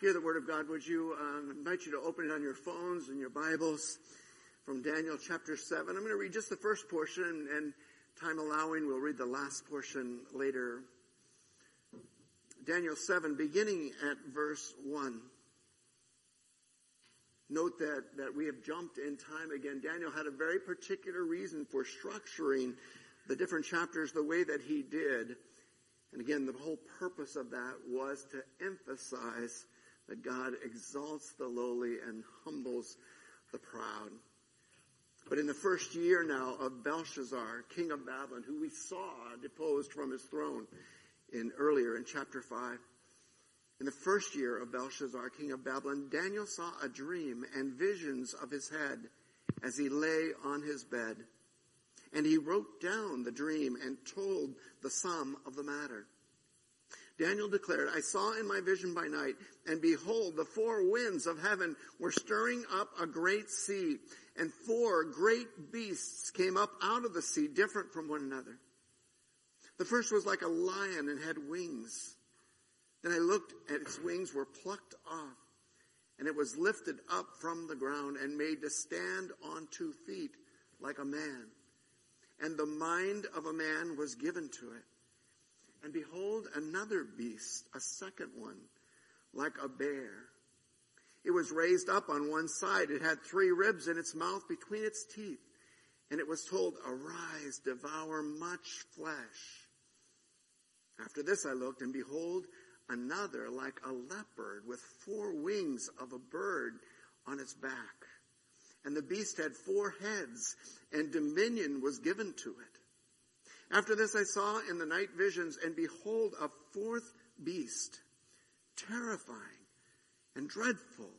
hear the Word of God, would you um, invite you to open it on your phones and your Bibles from Daniel chapter 7. I'm going to read just the first portion, and time allowing, we'll read the last portion later. Daniel 7, beginning at verse 1. Note that, that we have jumped in time again. Daniel had a very particular reason for structuring the different chapters the way that he did. And again, the whole purpose of that was to emphasize that God exalts the lowly and humbles the proud. But in the first year now of Belshazzar, king of Babylon, who we saw deposed from his throne in earlier in chapter 5, in the first year of Belshazzar, king of Babylon, Daniel saw a dream and visions of his head as he lay on his bed. And he wrote down the dream and told the sum of the matter. Daniel declared, I saw in my vision by night, and behold, the four winds of heaven were stirring up a great sea, and four great beasts came up out of the sea, different from one another. The first was like a lion and had wings. Then I looked, and its wings were plucked off, and it was lifted up from the ground and made to stand on two feet like a man. And the mind of a man was given to it. And behold, another beast, a second one, like a bear. It was raised up on one side. It had three ribs in its mouth between its teeth. And it was told, arise, devour much flesh. After this I looked, and behold, another like a leopard with four wings of a bird on its back. And the beast had four heads, and dominion was given to it. After this I saw in the night visions, and behold, a fourth beast, terrifying and dreadful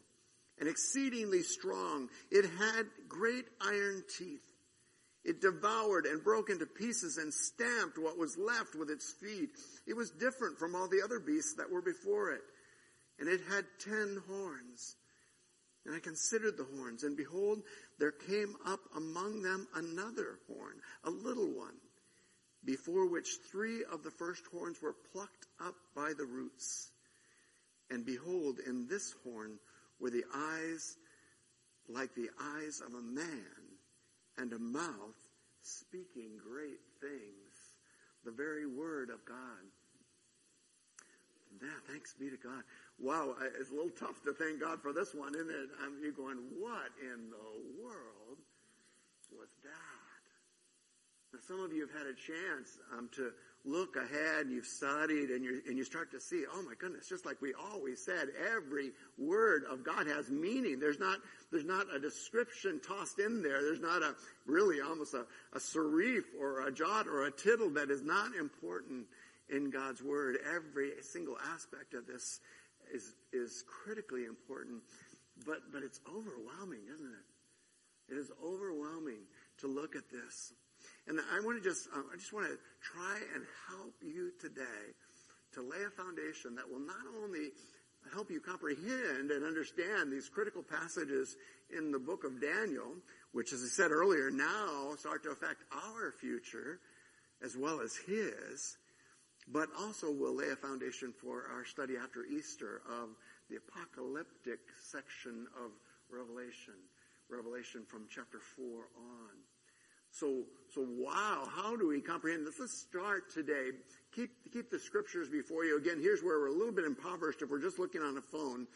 and exceedingly strong. It had great iron teeth. It devoured and broke into pieces and stamped what was left with its feet. It was different from all the other beasts that were before it. And it had ten horns. And I considered the horns, and behold, there came up among them another horn, a little one before which three of the first horns were plucked up by the roots. And behold, in this horn were the eyes like the eyes of a man, and a mouth speaking great things, the very word of God. Yeah, thanks be to God. Wow, it's a little tough to thank God for this one, isn't it? I'm, you're going, what in the world was that? Now, some of you have had a chance um, to look ahead and you've studied and, you and you start to see, oh my goodness, just like we always said, every word of God has meaning. There's not, there's not a description tossed in there. There's not a, really almost a, a serif or a jot or a tittle that is not important in God's word. Every single aspect of this is, is critically important, but, but it's overwhelming, isn't it? It is overwhelming to look at this. And I want to just, uh, I just want to try and help you today to lay a foundation that will not only help you comprehend and understand these critical passages in the book of Daniel, which as I said earlier, now start to affect our future as well as his, but also will lay a foundation for our study after Easter of the apocalyptic section of Revelation, Revelation from chapter 4 on. So, so wow, how do we comprehend this? Let's start today. Keep, keep the scriptures before you. Again, here's where we're a little bit impoverished if we're just looking on a phone.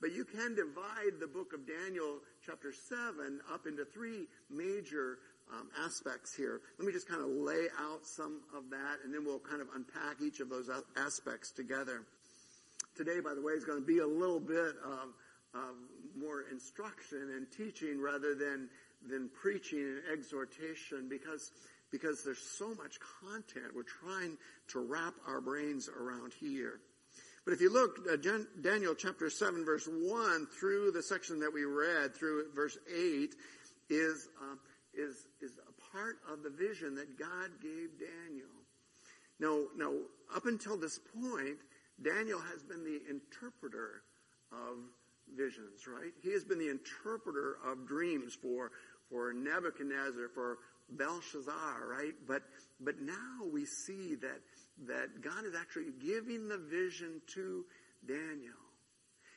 But you can divide the book of Daniel chapter 7 up into three major um, aspects here. Let me just kind of lay out some of that and then we'll kind of unpack each of those aspects together. Today, by the way, is going to be a little bit of, of more instruction and teaching rather than than preaching and exhortation because, because there's so much content. We're trying to wrap our brains around here. But if you look, uh, Daniel chapter 7 verse 1 through the section that we read through verse 8 is, uh, is, is a part of the vision that God gave Daniel. Now, now, up until this point, Daniel has been the interpreter of visions, right? He has been the interpreter of dreams for for Nebuchadnezzar, for Belshazzar, right? But, but now we see that, that God is actually giving the vision to Daniel.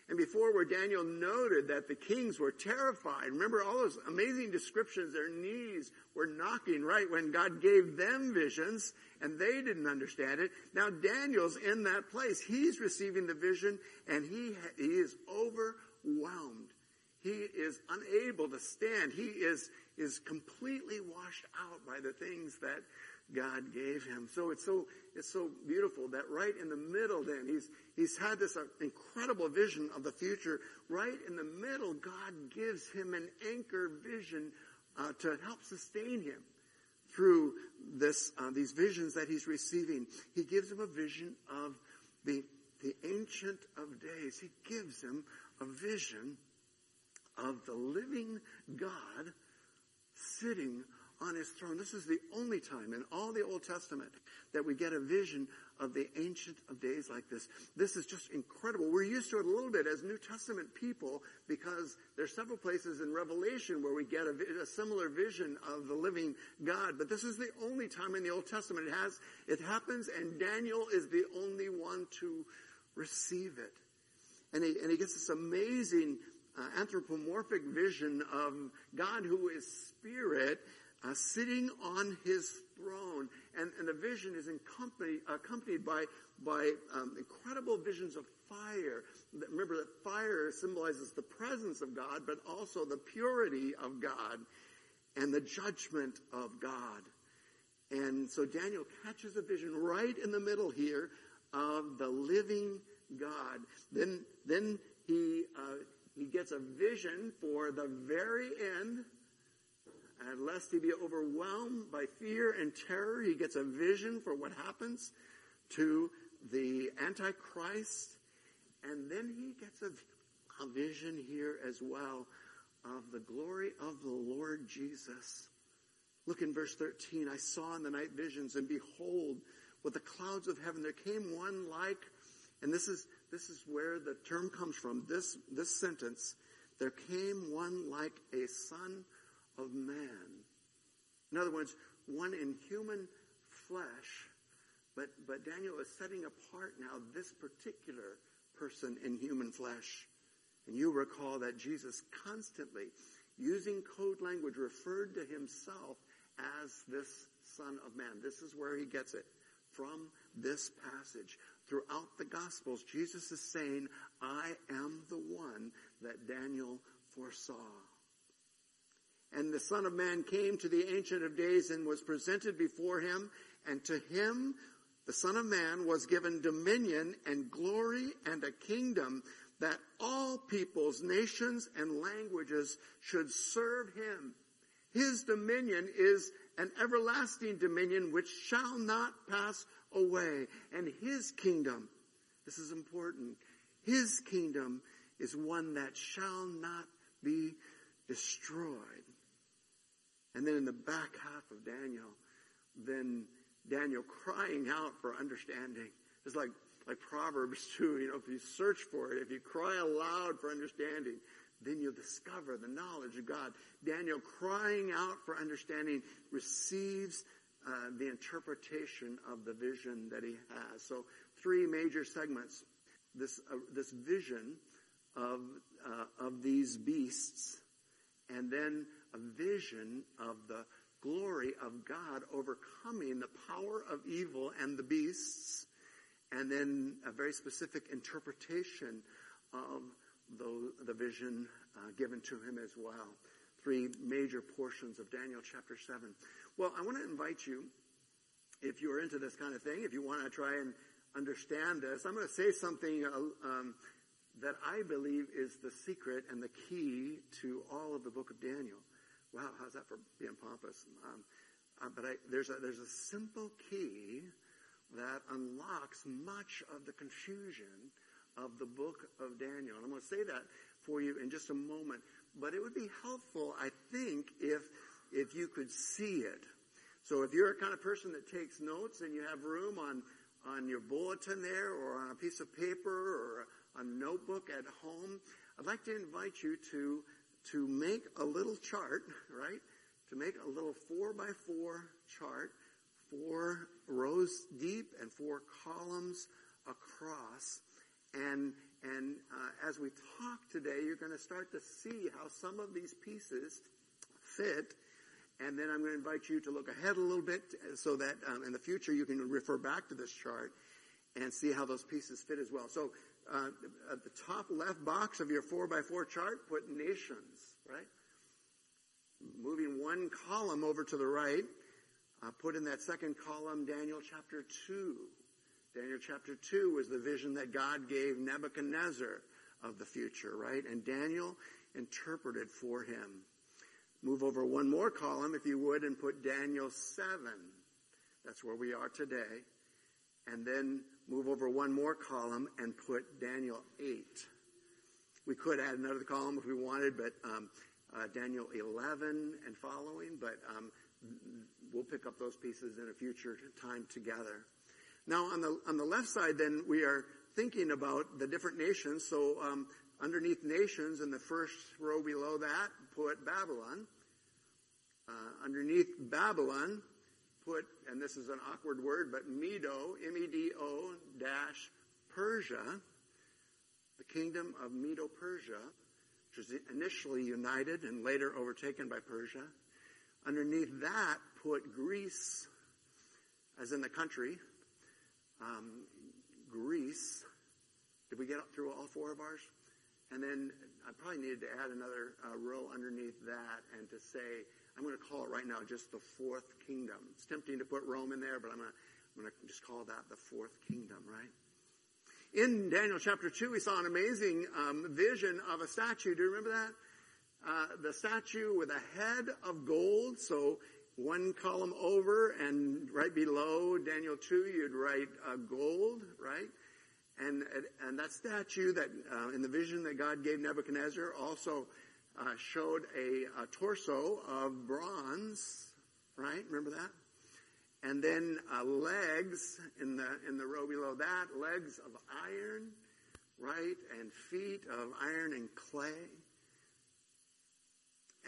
and before where Daniel noted that the kings were terrified. Remember all those amazing descriptions, their knees were knocking right when God gave them visions and they didn't understand it. Now Daniel's in that place. He's receiving the vision and he, he is overwhelmed. He is unable to stand. He is, is completely washed out by the things that God gave him. So it's so, it's so beautiful that right in the middle then, he's, he's had this uh, incredible vision of the future. Right in the middle, God gives him an anchor vision uh, to help sustain him through this, uh, these visions that he's receiving. He gives him a vision of the, the ancient of days. He gives him a vision of the living God sitting on his throne. This is the only time in all the Old Testament that we get a vision of the Ancient of Days like this. This is just incredible. We're used to it a little bit as New Testament people because there's several places in Revelation where we get a, a similar vision of the living God. But this is the only time in the Old Testament it has, it happens and Daniel is the only one to receive it. And he, and he gets this amazing uh, anthropomorphic vision of God who is spirit uh, sitting on his throne. And, and the vision is accompanied, accompanied by, by um, incredible visions of fire. Remember that fire symbolizes the presence of God, but also the purity of God and the judgment of God. And so Daniel catches a vision right in the middle here of the living God. Then, then he, uh, he gets a vision for the very end and lest he be overwhelmed by fear and terror, he gets a vision for what happens to the Antichrist. And then he gets a, a vision here as well of the glory of the Lord Jesus. Look in verse 13. I saw in the night visions, and behold, with the clouds of heaven, there came one like, and this is, this is where the term comes from, this, this sentence, there came one like a son of man. In other words, one in human flesh, but, but Daniel is setting apart now this particular person in human flesh. And you recall that Jesus constantly, using code language, referred to himself as this Son of Man. This is where he gets it from this passage. Throughout the Gospels, Jesus is saying, I am the one that Daniel foresaw. And the Son of Man came to the Ancient of Days and was presented before him. And to him, the Son of Man was given dominion and glory and a kingdom that all peoples, nations, and languages should serve him. His dominion is an everlasting dominion which shall not pass away. And his kingdom, this is important, his kingdom is one that shall not be destroyed. And then in the back half of Daniel, then Daniel crying out for understanding. It's like, like Proverbs 2, you know, if you search for it, if you cry aloud for understanding, then you'll discover the knowledge of God. Daniel crying out for understanding receives uh, the interpretation of the vision that he has. So three major segments. This, uh, this vision of, uh, of these beasts and then a vision of the glory of God overcoming the power of evil and the beasts, and then a very specific interpretation of the, the vision uh, given to him as well. Three major portions of Daniel chapter 7. Well, I want to invite you, if you're into this kind of thing, if you want to try and understand this, I'm going to say something uh, um, that I believe is the secret and the key to all of the book of Daniel. Wow, how's that for being pompous? Um, uh, but I, there's a there's a simple key that unlocks much of the confusion of the book of Daniel. And I'm going to say that for you in just a moment. But it would be helpful, I think, if if you could see it. So if you're a kind of person that takes notes and you have room on on your bulletin there or on a piece of paper or a notebook at home, I'd like to invite you to to make a little chart, right? To make a little four by four chart, four rows deep and four columns across, and And uh, as we talk today, you're going to start to see how some of these pieces fit. And then I'm going to invite you to look ahead a little bit so that um, in the future you can refer back to this chart and see how those pieces fit as well. So uh, at the top left box of your 4x4 chart, put nations, right? Moving one column over to the right, uh, put in that second column Daniel chapter 2. Daniel chapter 2 was the vision that God gave Nebuchadnezzar of the future, right? And Daniel interpreted for him. Move over one more column, if you would, and put Daniel 7. That's where we are today. And then move over one more column and put Daniel 8. We could add another column if we wanted, but um, uh, Daniel 11 and following, but um, we'll pick up those pieces in a future time together. Now, on the on the left side, then we are thinking about the different nations. So, um, underneath nations, in the first row below that, put Babylon. Uh, underneath Babylon, put, and this is an awkward word, but Medo, M-E-D-O dash Persia, the kingdom of Medo-Persia, which was initially united and later overtaken by Persia. Underneath that, put Greece, as in the country, um, Greece. Did we get through all four of ours? And then I probably needed to add another uh, row underneath that and to say, I'm going to call it right now just the fourth kingdom. It's tempting to put Rome in there, but I'm going to, I'm going to just call that the fourth kingdom, right? In Daniel chapter 2, we saw an amazing um, vision of a statue. Do you remember that? Uh, the statue with a head of gold, so one column over and right below Daniel 2, you'd write uh, gold, right? And, and that statue that, uh, in the vision that God gave Nebuchadnezzar also uh, showed a, a, torso of bronze, right? Remember that? And then uh, legs in the, in the row below that, legs of iron, right? And feet of iron and clay.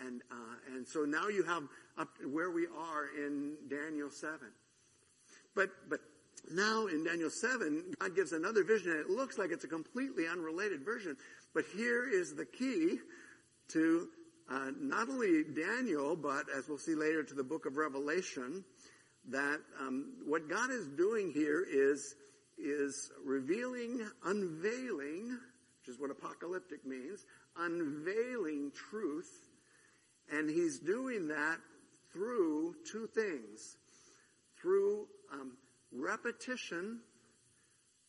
And, uh, and so now you have up where we are in Daniel 7. But, but now in Daniel 7, God gives another vision and it looks like it's a completely unrelated version. But here is the key to uh, not only Daniel, but as we'll see later to the book of Revelation, that um, what God is doing here is is revealing, unveiling, which is what apocalyptic means, unveiling truth, and He's doing that through two things. Through um, repetition,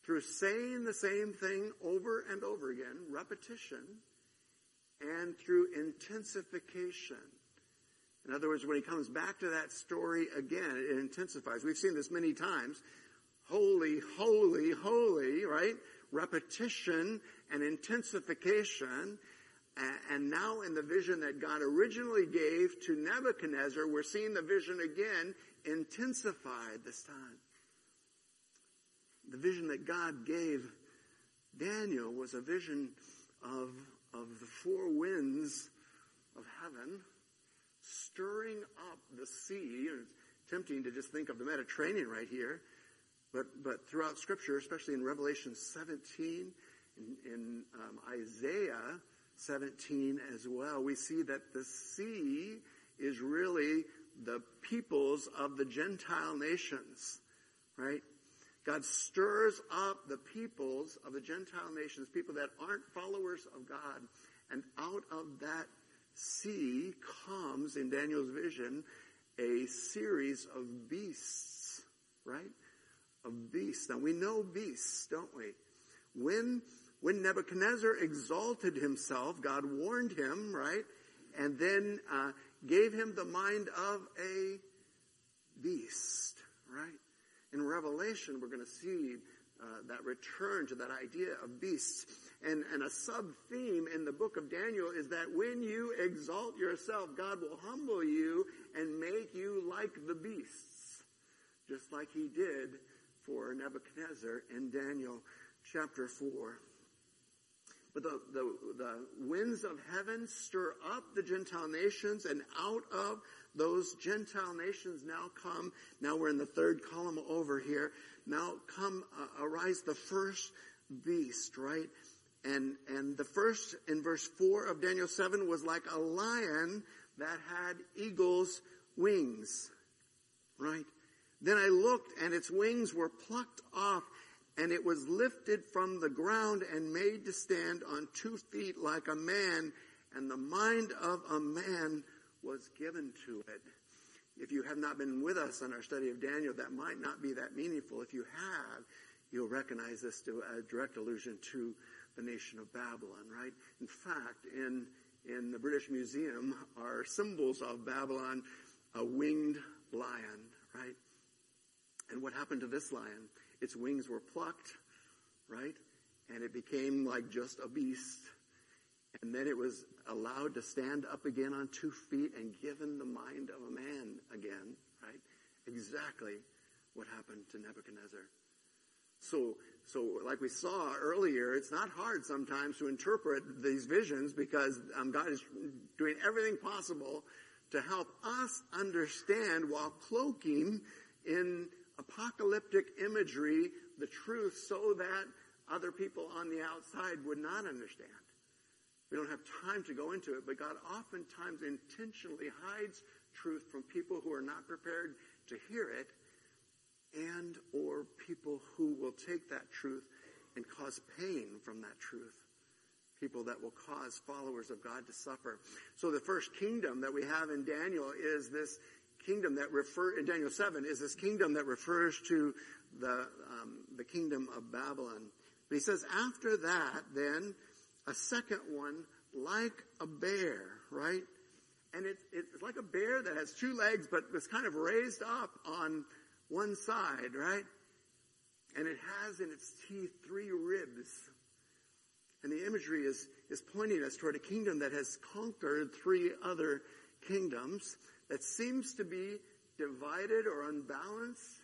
through saying the same thing over and over again, repetition, and through intensification. In other words, when he comes back to that story again, it intensifies. We've seen this many times. Holy, holy, holy, right? Repetition and intensification. And now in the vision that God originally gave to Nebuchadnezzar, we're seeing the vision again intensified this time. The vision that God gave Daniel was a vision of, of the four winds of heaven stirring up the sea. It's tempting to just think of the Mediterranean right here. But, but throughout scripture, especially in Revelation 17, in, in um, Isaiah, 17 as well, we see that the sea is really the peoples of the Gentile nations, right? God stirs up the peoples of the Gentile nations, people that aren't followers of God. And out of that sea comes, in Daniel's vision, a series of beasts, right? Of beasts. Now we know beasts, don't we? When when Nebuchadnezzar exalted himself, God warned him, right? And then uh, gave him the mind of a beast, right? In Revelation, we're going to see uh, that return to that idea of beasts. And, and a sub theme in the book of Daniel is that when you exalt yourself, God will humble you and make you like the beasts, just like he did for Nebuchadnezzar in Daniel chapter 4. But the, the, the winds of heaven stir up the Gentile nations, and out of those Gentile nations now come, now we're in the third column over here, now come, uh, arise the first beast, right? And, and the first in verse 4 of Daniel 7 was like a lion that had eagle's wings. Right? Then I looked and its wings were plucked off and it was lifted from the ground and made to stand on two feet like a man and the mind of a man was given to it. If you have not been with us on our study of Daniel, that might not be that meaningful. If you have, you'll recognize this to a direct allusion to the nation of Babylon, right? In fact, in, in the British Museum are symbols of Babylon, a winged lion, right? And what happened to this lion? Its wings were plucked, right? And it became like just a beast. And then it was allowed to stand up again on two feet and given the mind of a man again, right? Exactly what happened to Nebuchadnezzar. So, so like we saw earlier, it's not hard sometimes to interpret these visions because um, God is doing everything possible to help us understand while cloaking in apocalyptic imagery the truth so that other people on the outside would not understand. We don't have time to go into it, but God oftentimes intentionally hides truth from people who are not prepared to hear it and or people who will take that truth and cause pain from that truth. People that will cause followers of God to suffer. So the first kingdom that we have in Daniel is this kingdom that refer in Daniel 7 is this kingdom that refers to the um, the kingdom of Babylon. But he says after that, then a second one like a bear, right? And it, it's like a bear that has two legs, but was kind of raised up on one side, right? And it has in its teeth three ribs. And the imagery is, is pointing us toward a kingdom that has conquered three other kingdoms that seems to be divided or unbalanced.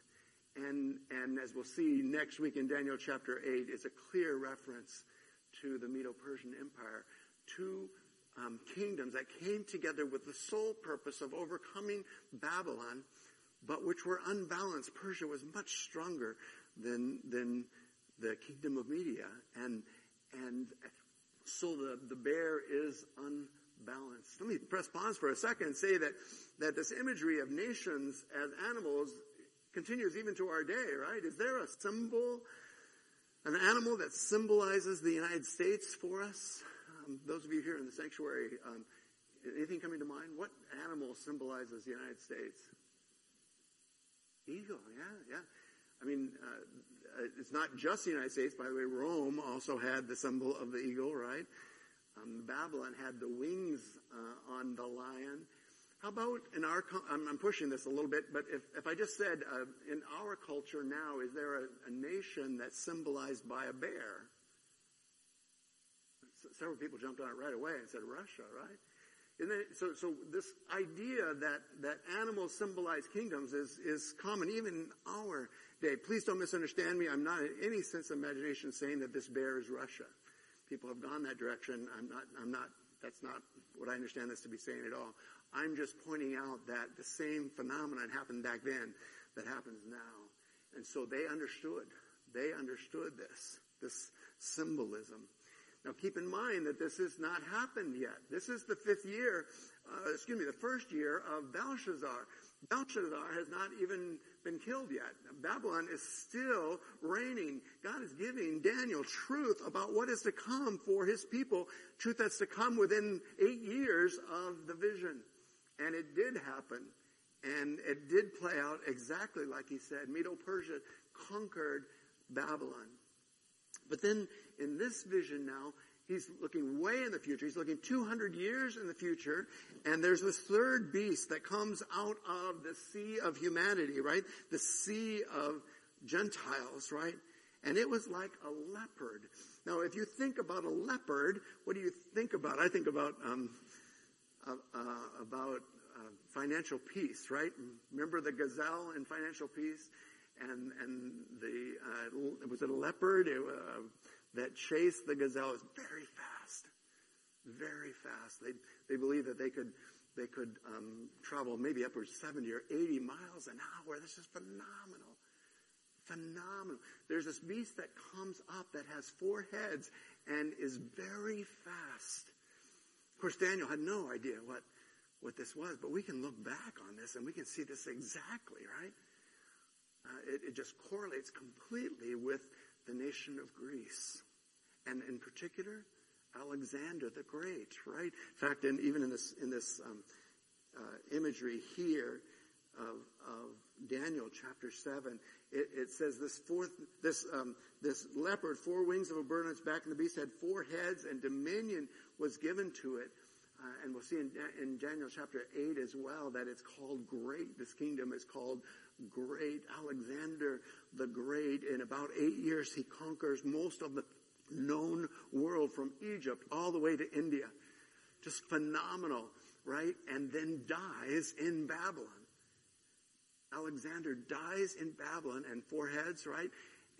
And, and as we'll see next week in Daniel chapter 8, is a clear reference to the Medo-Persian Empire. Two um, kingdoms that came together with the sole purpose of overcoming Babylon, but which were unbalanced. Persia was much stronger than, than the kingdom of Media. And, and so the, the bear is unbalanced. Let me press pause for a second and say that, that this imagery of nations as animals continues even to our day, right? Is there a symbol, an animal that symbolizes the United States for us? Um, those of you here in the sanctuary, um, anything coming to mind? What animal symbolizes the United States? Eagle, yeah, yeah. I mean, uh, it's not just the United States. By the way, Rome also had the symbol of the eagle, right? Um, Babylon had the wings uh, on the lion. How about in our, I'm, I'm, pushing this a little bit, but if, if I just said, uh, in our culture now, is there a, a nation that's symbolized by a bear? several people jumped on it right away and said Russia, right? so, so this idea that, that animals symbolize kingdoms is, is common even in our day. Please don't misunderstand me. I'm not in any sense of imagination saying that this bear is Russia. People have gone that direction. I'm not, I'm not, that's not what I understand this to be saying at all. I'm just pointing out that the same phenomenon happened back then that happens now. And so they understood. They understood this, this symbolism. Now keep in mind that this has not happened yet. This is the fifth year, uh, excuse me, the first year of Belshazzar. Belshazzar has not even been killed yet. Babylon is still reigning. God is giving Daniel truth about what is to come for his people, truth that's to come within eight years of the vision. And it did happen. And it did play out exactly like he said. Medo-Persia conquered Babylon. But then in this vision now, he's looking way in the future. He's looking 200 years in the future, and there's this third beast that comes out of the sea of humanity, right? The sea of Gentiles, right? And it was like a leopard. Now, if you think about a leopard, what do you think about? I think about um, uh, uh, about uh, financial peace, right? Remember the gazelle in financial peace, and and the uh, was it a leopard? It, uh, that chased the gazelle is very fast, very fast. They they believe that they could they could um, travel maybe upwards 70 or 80 miles an hour. This is phenomenal, phenomenal. There's this beast that comes up that has four heads and is very fast. Of course, Daniel had no idea what, what this was, but we can look back on this and we can see this exactly, right? Uh, it, it just correlates completely with the nation of Greece. And in particular, Alexander the Great, right? In fact, in, even in this, in this um, uh, imagery here of, of Daniel chapter 7, it, it says this fourth, this, um, this leopard, four wings of a bird on its back, and the beast had four heads, and dominion was given to it. Uh, and we'll see in, in Daniel chapter 8 as well that it's called great. This kingdom is called great. Alexander the Great, in about eight years, he conquers most of the known world from Egypt all the way to India. Just phenomenal, right? And then dies in Babylon. Alexander dies in Babylon and four heads, right?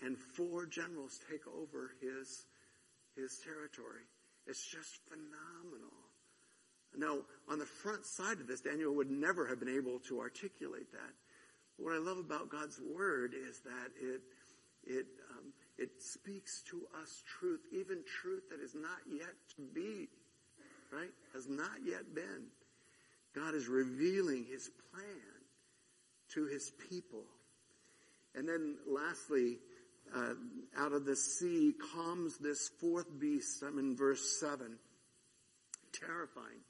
And four generals take over his, his territory. It's just phenomenal. Now, on the front side of this, Daniel would never have been able to articulate that. What I love about God's Word is that it, it, um, it speaks to us truth, even truth that is not yet to be, right? Has not yet been. God is revealing His plan to his people. And then lastly, uh, out of the sea comes this fourth beast. I'm in verse 7. Terrifying,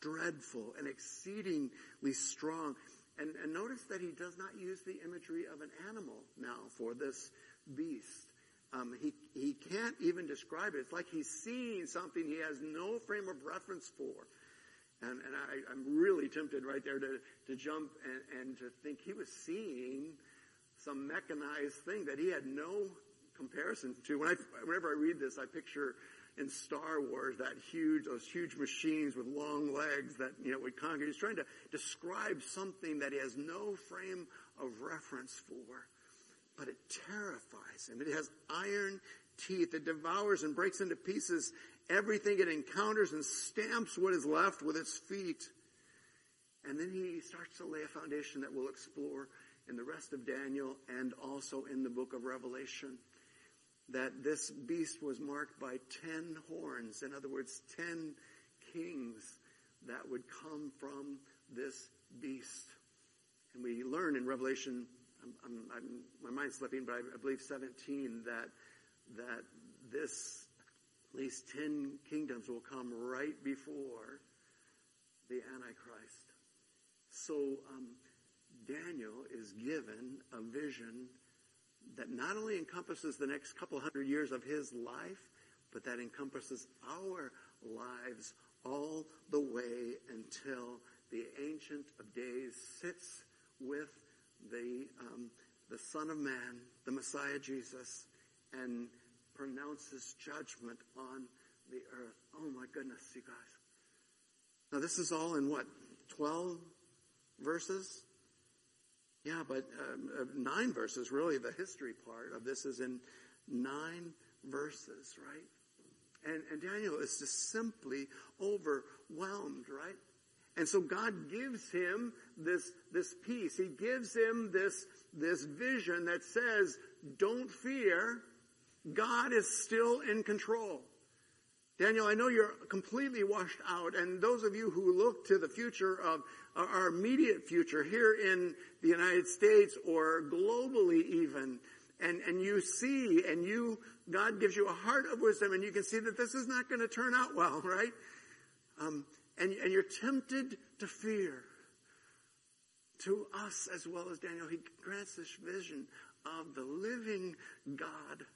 dreadful, and exceedingly strong. And, and notice that he does not use the imagery of an animal now for this beast. Um, he, he can't even describe it. It's like he's seeing something he has no frame of reference for. And, and I, am really tempted right there to, to jump and, and to think he was seeing some mechanized thing that he had no comparison to. When I, whenever I read this, I picture in Star Wars that huge, those huge machines with long legs that, you know, would conquer. He's trying to describe something that he has no frame of reference for. But it terrifies him. It has iron teeth. It devours and breaks into pieces everything it encounters and stamps what is left with its feet. And then he starts to lay a foundation that we'll explore in the rest of Daniel and also in the book of Revelation. That this beast was marked by ten horns, in other words, ten kings that would come from this beast. And we learn in Revelation, I'm, I'm, I'm, my mind's slipping, but I, I believe 17, that, that this at least ten kingdoms will come right before the Antichrist. So um, Daniel is given a vision that not only encompasses the next couple hundred years of his life, but that encompasses our lives all the way until the Ancient of Days sits with the um, the Son of Man, the Messiah Jesus, and pronounces judgment on the earth. Oh my goodness, you guys. Now this is all in what? 12 verses? Yeah, but um, uh, nine verses, really, the history part of this is in nine verses, right? And, and Daniel is just simply overwhelmed, right? And so God gives him this, this peace. He gives him this, this vision that says, don't fear, God is still in control. Daniel, I know you're completely washed out, and those of you who look to the future of our immediate future here in the United States or globally even, and, and you see and you, God gives you a heart of wisdom and you can see that this is not going to turn out well, right? Um, and, and you're tempted to fear. To us as well as Daniel, he grants this vision of the living God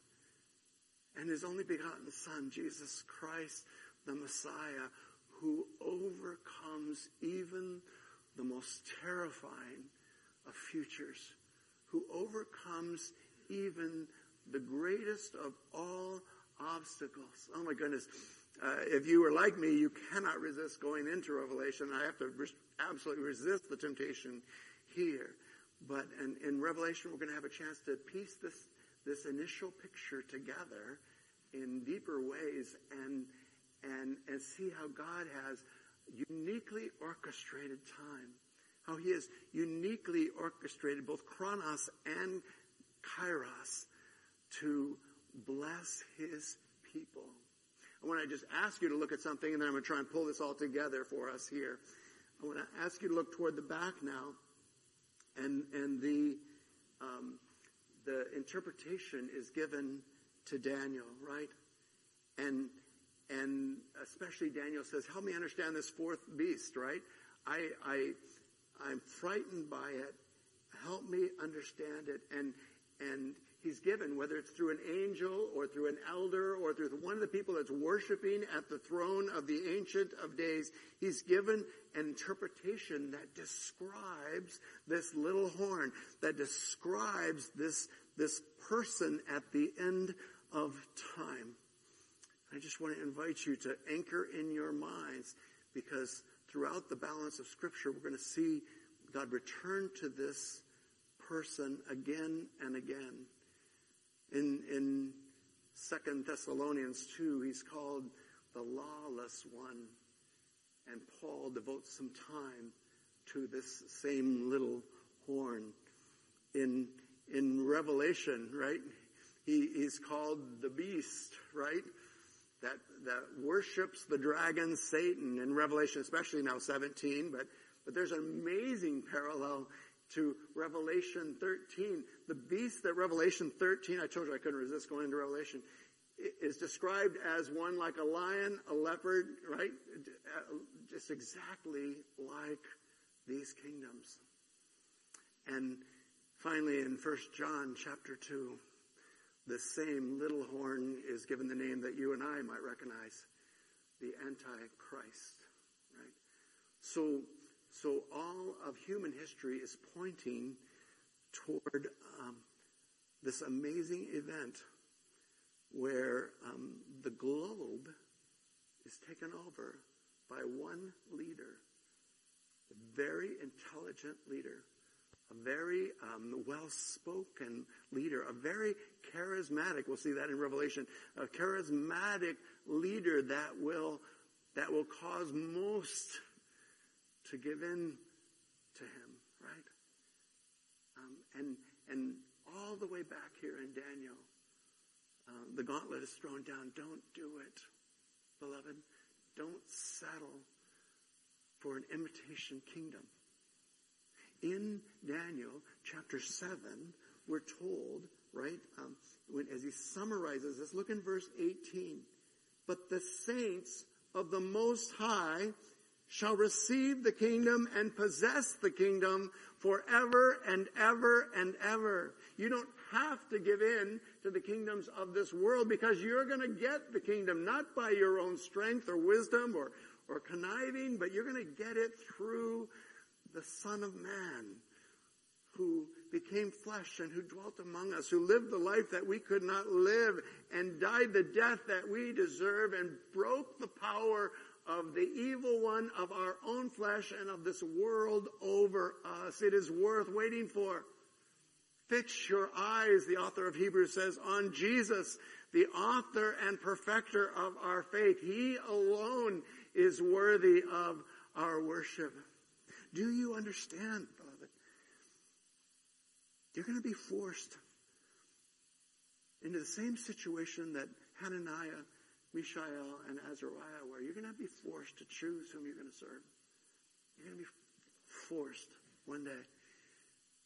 and his only begotten Son, Jesus Christ, the Messiah, who overcomes even the most terrifying of futures, who overcomes even the greatest of all obstacles. Oh my goodness. Uh, if you were like me, you cannot resist going into Revelation. I have to absolutely resist the temptation here. But in Revelation, we're going to have a chance to piece this this initial picture together in deeper ways and, and, and see how God has uniquely orchestrated time. How he has uniquely orchestrated both chronos and kairos, to bless his people. I want to just ask you to look at something and then I'm going to try and pull this all together for us here. I want to ask you to look toward the back now and, and the, um, the interpretation is given to Daniel, right? And, and especially Daniel says, help me understand this fourth beast, right? I, I, I'm frightened by it. Help me understand it. And, and he's given, whether it's through an angel or through an elder or through one of the people that's worshiping at the throne of the Ancient of Days, he's given an interpretation that describes this little horn, that describes this, this person at the end of time. I just want to invite you to anchor in your minds because throughout the balance of scripture, we're going to see God return to this person again and again. In, in 2 Thessalonians 2, he's called the lawless one. And Paul devotes some time to this same little horn. In, in Revelation, right? He, he's called the beast, right? That, that worships the dragon Satan in Revelation, especially now 17, but, but there's an amazing parallel to Revelation 13. The beast that Revelation 13, I told you I couldn't resist going into Revelation, is described as one like a lion, a leopard, right? Just exactly like these kingdoms. And finally in 1 John chapter 2, the same little horn is given the name that you and I might recognize, the Antichrist, right? So so all of human history is pointing toward um, this amazing event where um, the globe is taken over by one leader, a very intelligent leader, a very um, well-spoken leader, a very charismatic. We'll see that in Revelation. A charismatic leader that will that will cause most to give in to him, right? Um, and and all the way back here in Daniel, um, the gauntlet is thrown down. Don't do it, beloved. Don't settle for an imitation kingdom. In Daniel chapter 7, we're told, right, um, when, as he summarizes this, look in verse 18. But the saints of the Most High shall receive the kingdom and possess the kingdom forever and ever and ever. You don't have to give in to the kingdoms of this world because you're going to get the kingdom not by your own strength or wisdom or, or conniving, but you're going to get it through the Son of Man who became flesh and who dwelt among us, who lived the life that we could not live and died the death that we deserve and broke the power of the evil one of our own flesh and of this world over us. It is worth waiting for. Fix your eyes, the author of Hebrews says, on Jesus, the author and perfecter of our faith. He alone is worthy of our worship. Do you understand, beloved? You're going to be forced into the same situation that Hananiah Mishael and Azariah were. you're going to be forced to choose whom you're going to serve. You're going to be forced one day.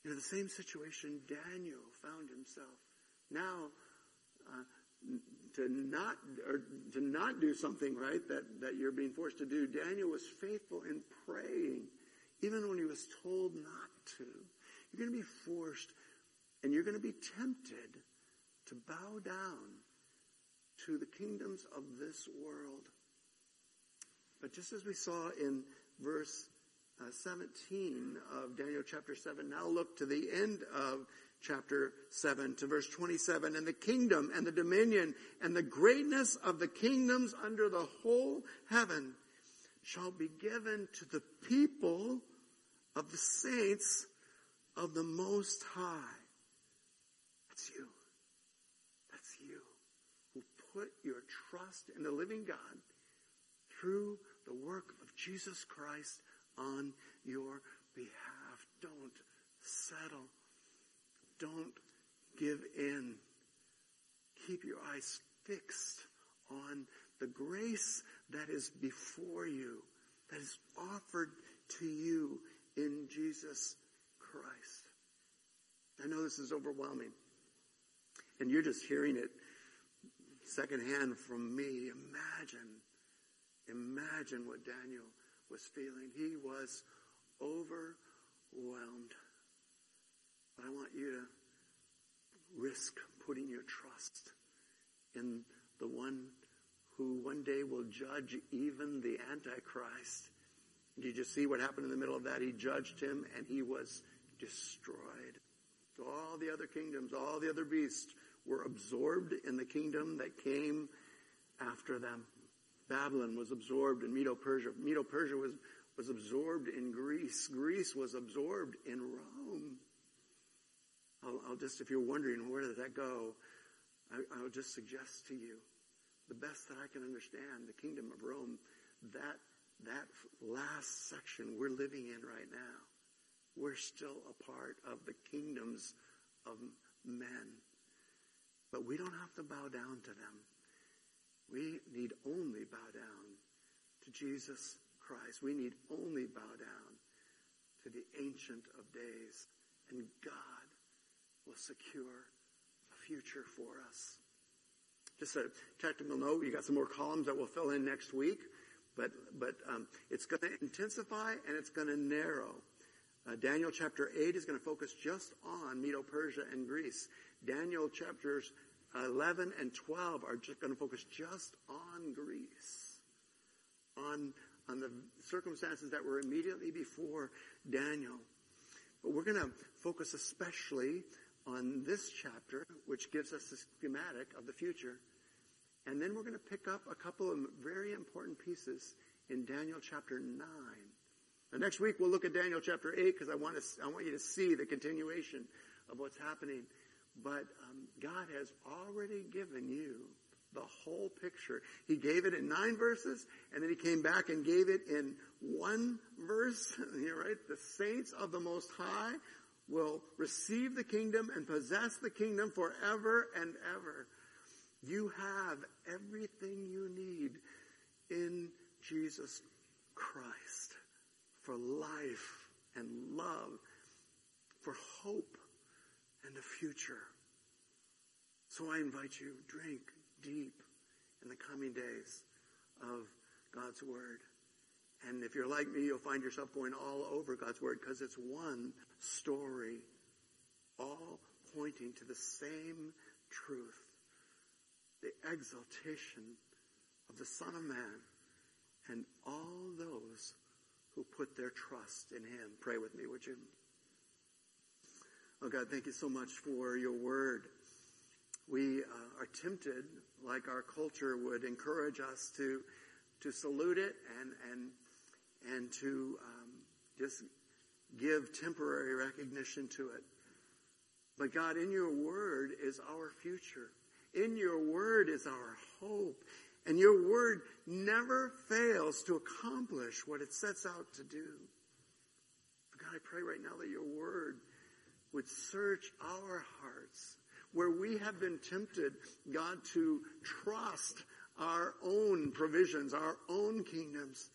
You know, the same situation Daniel found himself. Now, uh, to not or to not do something right that that you're being forced to do. Daniel was faithful in praying, even when he was told not to. You're going to be forced, and you're going to be tempted to bow down to the kingdoms of this world. But just as we saw in verse uh, 17 of Daniel chapter 7, now look to the end of chapter 7 to verse 27. And the kingdom and the dominion and the greatness of the kingdoms under the whole heaven shall be given to the people of the saints of the Most High. That's you put your trust in the living God through the work of Jesus Christ on your behalf. Don't settle. Don't give in. Keep your eyes fixed on the grace that is before you, that is offered to you in Jesus Christ. I know this is overwhelming. And you're just hearing it secondhand from me. Imagine, imagine what Daniel was feeling. He was overwhelmed. But I want you to risk putting your trust in the one who one day will judge even the Antichrist. Did you see what happened in the middle of that? He judged him and he was destroyed. All the other kingdoms, all the other beasts were absorbed in the kingdom that came after them. Babylon was absorbed in Medo-Persia. Medo-Persia was, was absorbed in Greece. Greece was absorbed in Rome. I'll, I'll just, if you're wondering where did that go, I, I'll just suggest to you the best that I can understand, the kingdom of Rome, that, that last section we're living in right now, we're still a part of the kingdoms of men. But we don't have to bow down to them. We need only bow down to Jesus Christ. We need only bow down to the Ancient of Days. And God will secure a future for us. Just a technical note, you got some more columns that we'll fill in next week, but, but um, it's going to intensify and it's going to narrow. Uh, Daniel chapter 8 is going to focus just on Medo-Persia and Greece. Daniel chapters 11 and 12 are just going to focus just on Greece, on, on the circumstances that were immediately before Daniel. But we're going to focus especially on this chapter, which gives us the schematic of the future. And then we're going to pick up a couple of very important pieces in Daniel chapter 9. Now, next week we'll look at Daniel chapter 8 because I want to, I want you to see the continuation of what's happening. But um, God has already given you the whole picture. He gave it in nine verses, and then he came back and gave it in one verse. You're right. The saints of the Most High will receive the kingdom and possess the kingdom forever and ever. You have everything you need in Jesus Christ for life and love, for hope and a future. So I invite you, drink deep in the coming days of God's Word. And if you're like me, you'll find yourself going all over God's Word because it's one story, all pointing to the same truth. The exaltation of the Son of Man and all those who put their trust in Him. Pray with me, would you? Oh God, thank you so much for your word. We uh, are tempted, like our culture would encourage us to, to salute it and, and, and to um, just give temporary recognition to it. But God, in your word is our future. In your word is our hope. And your word never fails to accomplish what it sets out to do. God, I pray right now that your word would search our hearts where we have been tempted, God, to trust our own provisions, our own kingdoms.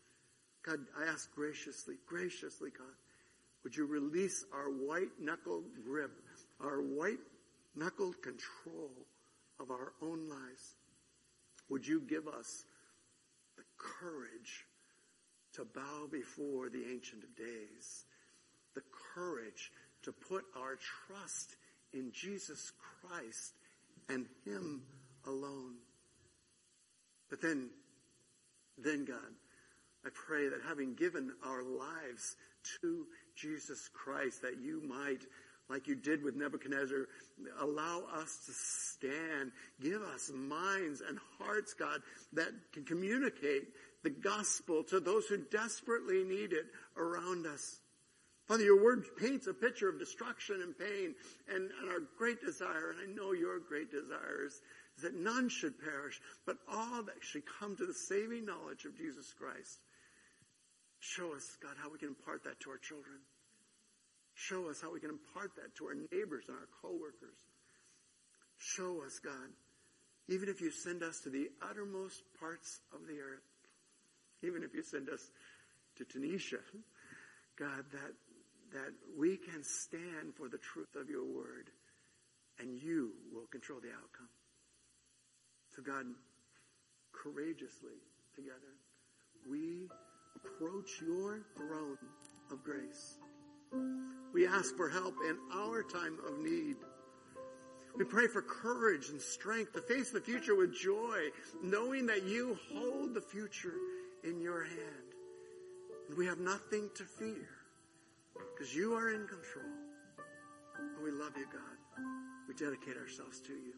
God, I ask graciously, graciously, God, would you release our white knuckle grip, our white knuckled control of our own lives? Would you give us the courage to bow before the Ancient of Days, the courage to put our trust in Jesus Christ and Him alone. But then, then God, I pray that having given our lives to Jesus Christ, that you might, like you did with Nebuchadnezzar, allow us to stand. Give us minds and hearts, God, that can communicate the gospel to those who desperately need it around us. Father, your word paints a picture of destruction and pain, and, and our great desire, and I know your great desire is, is that none should perish, but all that should come to the saving knowledge of Jesus Christ. Show us, God, how we can impart that to our children. Show us how we can impart that to our neighbors and our coworkers. Show us, God, even if you send us to the uttermost parts of the earth, even if you send us to Tunisia, God, that, that we can stand for the truth of your word and you will control the outcome. So God, courageously together, we approach your throne of grace. We ask for help in our time of need. We pray for courage and strength to face the future with joy, knowing that you hold the future in your hand. And we have nothing to fear because you are in control. And we love you, God. We dedicate ourselves to you.